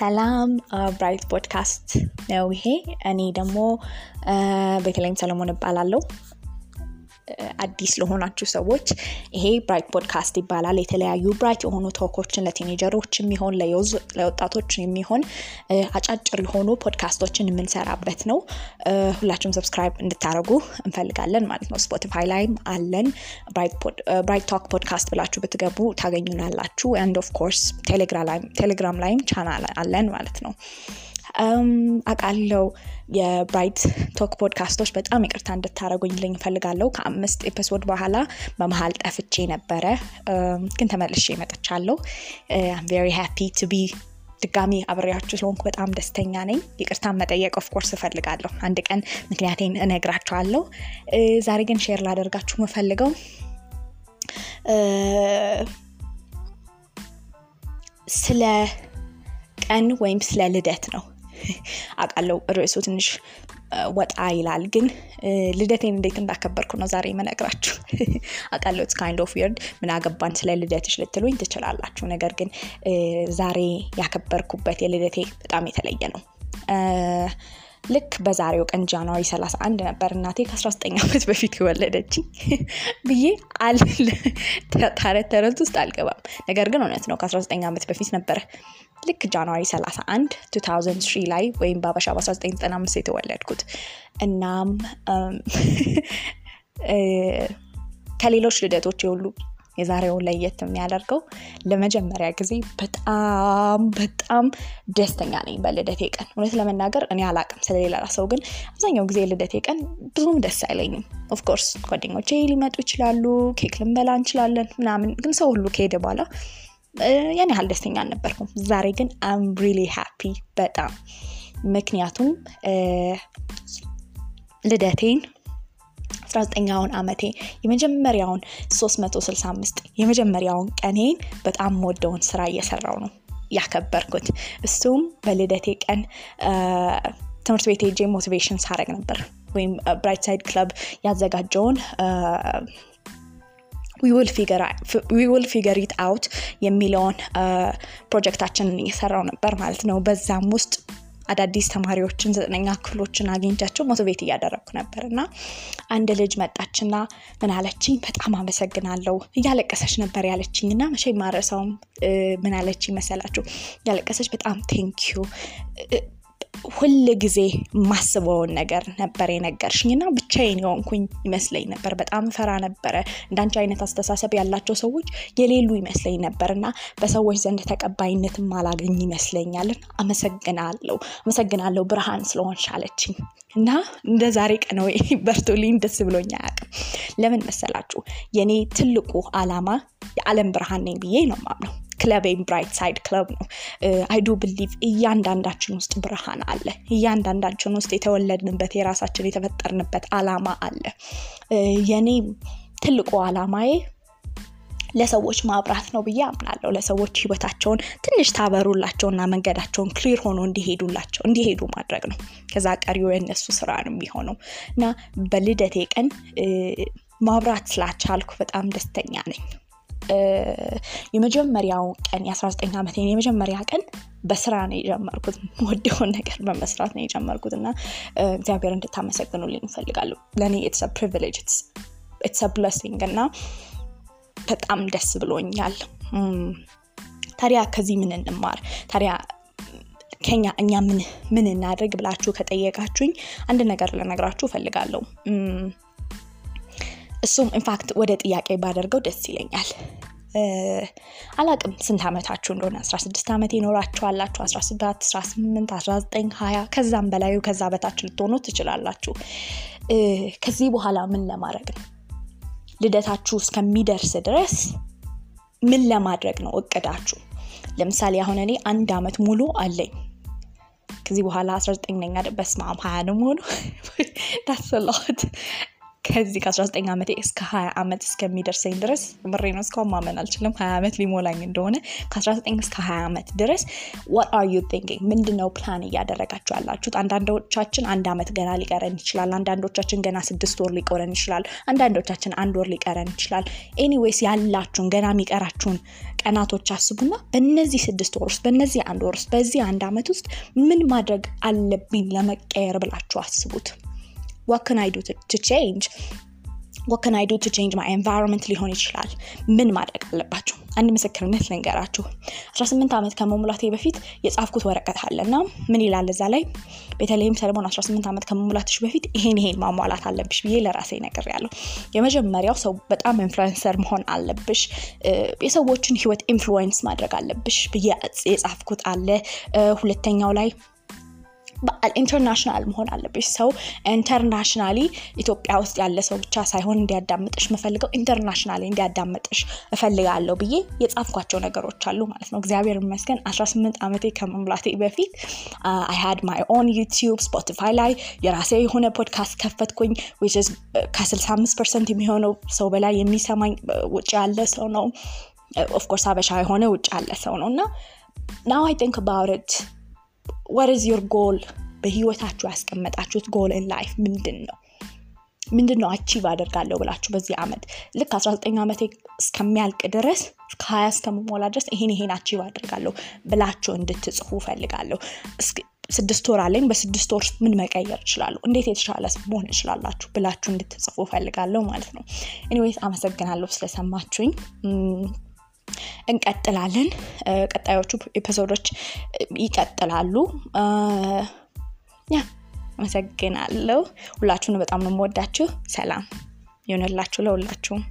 ሰላም Bright podcast ነው ይሄ። እኔ ደግሞ ቤተልሔም ሰለሞን እባላለሁ። አዲስ ለሆናችሁ ሰዎች ይሄ Bright podcast ይባላል። የተለያዩ bright የሆኑ talk ኦችን ለ teenager ኦች የሚሆን ለወጣቶች የሚሆን አጫጭር የሆኑ ፖድካስቶችን የምንሰራበት ነው። ሁላችሁም subscribe እንድታደርጉ እንፈልጋለን ማለት ነው። Spotify ላይም አለን። Bright Talk podcast ብላችሁ ብትገቡ ታገኙናላችሁ። and of course ቴሌግራም ላይም ቻናል አለን ማለት ነው። አውቃለው የ Bright Talk podcast ኦች በጣም ይቅርታ እንድታደርጉልኝ እፈልጋለሁ። ከአምስት episode በኋላ በመሀል ጠፍቼ ነበረ፣ ግን ተመልሼ መጥቻለሁ። very happy to be ድጋሚ አብሬያችሁ ስለሆንኩ በጣም ደስተኛ ነኝ። ይቅርታ መጠየቅ of course እፈልጋለሁ። አንድ ቀን ምክንያቴን እነግራችኋለሁ። ዛሬ ግን share ላደርጋችሁ የምፈልገው ስለ ቀን ወይም ስለ ልደት ነው። አውቃለሁ ርዕሱ ትንሽ ወጣ ይላል፣ ግን ልደቴን እንዴት እንዳከበርኩ ነው ዛሬ የምነግራችሁ። አውቃለሁ it's kind of weird ምን አገባን ስለ ልደትሽ ልትሉኝ ትችላላችሁ። ነገር ግን ዛሬ ያከበርኩበት የልደቴ በጣም የተለየ ነው። ልክ በዛሬው ቀን January 31 ነበር እናቴ ከ19 ዓመት በፊት የወለደችኝ ብዬ ታረት ተረት ውስጥ አልገባም። ነገር ግን እውነት ነው ከ19 ዓመት በፊት ነበረ ልክ ጃንዋሪ 31 2003 ላይ ወይም በአበሻ በ1995 የተወለድኩት። እናም ከሌሎች ልደቶች የሁሉ የዛሬውን ለየት የሚያደርገው ለመጀመሪያ ጊዜ በጣም በጣም ደስተኛ ነኝ በልደቴ ቀን። እውነት ለመናገር እኔ አላቅም ስለሌላ ሰው፣ ግን አብዛኛው ጊዜ ልደቴ ቀን ብዙም ደስ አይለኝም። of course ጓደኞቼ ሊመጡ ይችላሉ፣ ኬክ ልንበላ እንችላለን ምናምን፣ ግን ሰው ሁሉ ከሄደ በኋላ ያን ያህል ደስተኛ አልነበርኩም። ዛሬ ግን I'm really happy በጣም ምክንያቱም ልደቴን 19ኛውን ዓመቴ የመጀመሪያውን 365 የመጀመሪያውን ቀኔን በጣም ምወደውን ስራ እየሰራው ነው ያከበርኩት። እሱም በልደቴ ቀን ትምህርት ቤት ሄጄ motivation ሳረግ ነበር ወይም Bright Side Club ያዘጋጀውን we will figure out የሚለውን ፕሮጀክታችንን እየሰራው ነበር ማለት ነው። በዛም ውስጥ አዳዲስ ተማሪዎችን ዘጠነኛ ክፍሎችን አግኝቻቸው motivate እያደረግኩ ነበር እና አንድ ልጅ መጣችና ምን አለችኝ፣ በጣም አመሰግናለሁ እያለቀሰች ነበር ያለችኝ እና መቼም አረሳውም ምን አለችኝ መሰላችሁ? እያለቀሰች በጣም thank you ሁል ጊዜ ማስበውን ነገር ነበር የነገርሽኝ እና ብቻዬን የሆንኩኝ ይመስለኝ ነበር። በጣም እፈራ ነበረ። እንዳንቺ አይነት አስተሳሰብ ያላቸው ሰዎች የሌሉ ይመስለኝ ነበር እና በሰዎች ዘንድ ተቀባይነትም አላገኝ ይመስለኛል። አመሰግናለሁ አመሰግናለሁ ብርሃን ስለሆንሽ አለችኝ እና እንደ ዛሬ ቀን ወይ በርቶልኝ ደስ ብሎኝ አያውቅም። ለምን መሰላችሁ? የኔ ትልቁ አላማ የዓለም ብርሃን ነኝ ብዬ ነው ማምነው። ክለቤም Bright Side Club ነው። I do believe እያንዳንዳችን ውስጥ ብርሃን አለ። እያንዳንዳችን ውስጥ የተወለድንበት የራሳችን የተፈጠርንበት አላማ አለ። የኔ ትልቁ አላማዬ ለሰዎች ማብራት ነው ብዬ አምናለሁ። ለሰዎች ህይወታቸውን ትንሽ ታበሩላቸውና መንገዳቸውን clear ሆኖ እንዲሄዱላቸው እንዲሄዱ ማድረግ ነው። ከዛ ቀሪው የእነሱ ስራ ነው የሚሆነው እና በልደቴ ቀን ማብራት ስለቻልኩ በጣም ደስተኛ ነኝ። የመጀመሪያው ቀን የ19 ዓመቴን የመጀመሪያ ቀን በስራ ነው የጀመርኩት። ምወደውን ነገር በመስራት ነው የጀመርኩት እና እግዚአብሔር እንድታመሰግኑልኝ እፈልጋለሁ። ለእኔ it's privilege it's blessing እና በጣም ደስ ብሎኛል። ታዲያ ከዚህ ምን እንማር? ታዲያ ከኛ እኛ ምን እናድርግ ብላችሁ ከጠየቃችሁኝ አንድ ነገር ልነግራችሁ እፈልጋለሁ። እሱም ኢንፋክት ወደ ጥያቄ ባደርገው ደስ ይለኛል። አላቅም ስንት ዓመታችሁ እንደሆነ 16 ዓመት ይኖራችኋላችሁ፣ 17፣ 18፣ 19፣ 20 ከዛም በላዩ ከዛ በታች ልትሆኑ ትችላላችሁ። ከዚህ በኋላ ምን ለማድረግ ነው? ልደታችሁ እስከሚደርስ ድረስ ምን ለማድረግ ነው እቅዳችሁ? ለምሳሌ አሁን እኔ አንድ ዓመት ሙሉ አለኝ። ከዚህ በኋላ 19 ነኛ አብ 20 ነው ሆኑ ዳስለዋት ከዚህ ከ19 ዓመቴ እስከ 20 ዓመት እስከሚደርሰኝ ድረስ ምሬ ነው እስካሁን ማመን አልችልም። 20 ዓመት ሊሞላኝ እንደሆነ ከ19 እስከ 20 ዓመት ድረስ what are you thinking? ምንድን ነው ፕላን እያደረጋችሁ ያላችሁት? አንዳንዶቻችን አንድ ዓመት ገና ሊቀረን ይችላል አንዳንዶቻችን ገና ስድስት ወር ሊቀረን ይችላል አንዳንዶቻችን አንድ ወር ሊቀረን ይችላል። anyways ያላችሁን ገና የሚቀራችሁን ቀናቶች አስቡና በእነዚህ ስድስት ወር ውስጥ በእነዚህ አንድ ወር ውስጥ በዚህ አንድ ዓመት ውስጥ ምን ማድረግ አለብኝ ለመቀየር ብላችሁ አስቡት what can I do to, to change? what can I do to change my environment ሊሆን ይችላል። ምን ማድረግ አለባችሁ? አንድ ምስክርነት ልንገራችሁ። 18 ዓመት ከመሙላቴ በፊት የጻፍኩት ወረቀት አለ እና ምን ይላል እዛ ላይ ቤተልሔም ሰለሞን 18 ዓመት ከመሙላትሽ በፊት ይሄን ይሄን ማሟላት አለብሽ ብዬ ለራሴ ነግሬያለሁ። የመጀመሪያው ሰው በጣም influencer መሆን አለብሽ፣ የሰዎችን ህይወት influence ማድረግ አለብሽ ብዬ የጻፍኩት አለ። ሁለተኛው ላይ international መሆን አለብሽ። ሰው internationally ኢትዮጵያ ውስጥ ያለ ሰው ብቻ ሳይሆን እንዲያዳምጥሽ የምፈልገው internationally እንዲያዳምጥሽ እፈልጋለሁ ብዬ የጻፍኳቸው ነገሮች አሉ ማለት ነው። እግዚአብሔር ይመስገን 18 ዓመቴ ከመሙላቴ በፊት I had my own YouTube Spotify ላይ የራሴ የሆነ ፖድካስት ከፈትኩኝ። ከ65 percent የሚሆነው ሰው በላይ የሚሰማኝ ውጭ ያለ ሰው ነው። of course ሀበሻ የሆነ ውጭ ያለ ሰው ነው እና now I think about is your goal? በህይወታችሁ ያስቀመጣችሁት goal in life ምንድን ነው ምንድን ነው achieve አደርጋለሁ ብላችሁ በዚህ ዓመት ልክ 19 ዓመቴ እስከሚያልቅ ድረስ ከ20 እስከምሞላ ድረስ ይሄን ይሄን achieve አደርጋለሁ ብላችሁ እንድትጽፉ ፈልጋለሁ ስድስት ወር አለኝ በስድስት ወር ምን መቀየር እችላለሁ? እንዴት የተሻለ መሆን እችላላችሁ? ብላችሁ እንድትጽፉ ፈልጋለሁ ማለት ነው። anyways አመሰግናለሁ ስለሰማችሁኝ እንቀጥላለን። ቀጣዮቹ episode ኦች ይቀጥላሉ። yeah አመሰግናለሁ። ሁላችሁን በጣም ነው የምወዳችሁ። ሰላም ይሆንላችሁ ለሁላችሁም።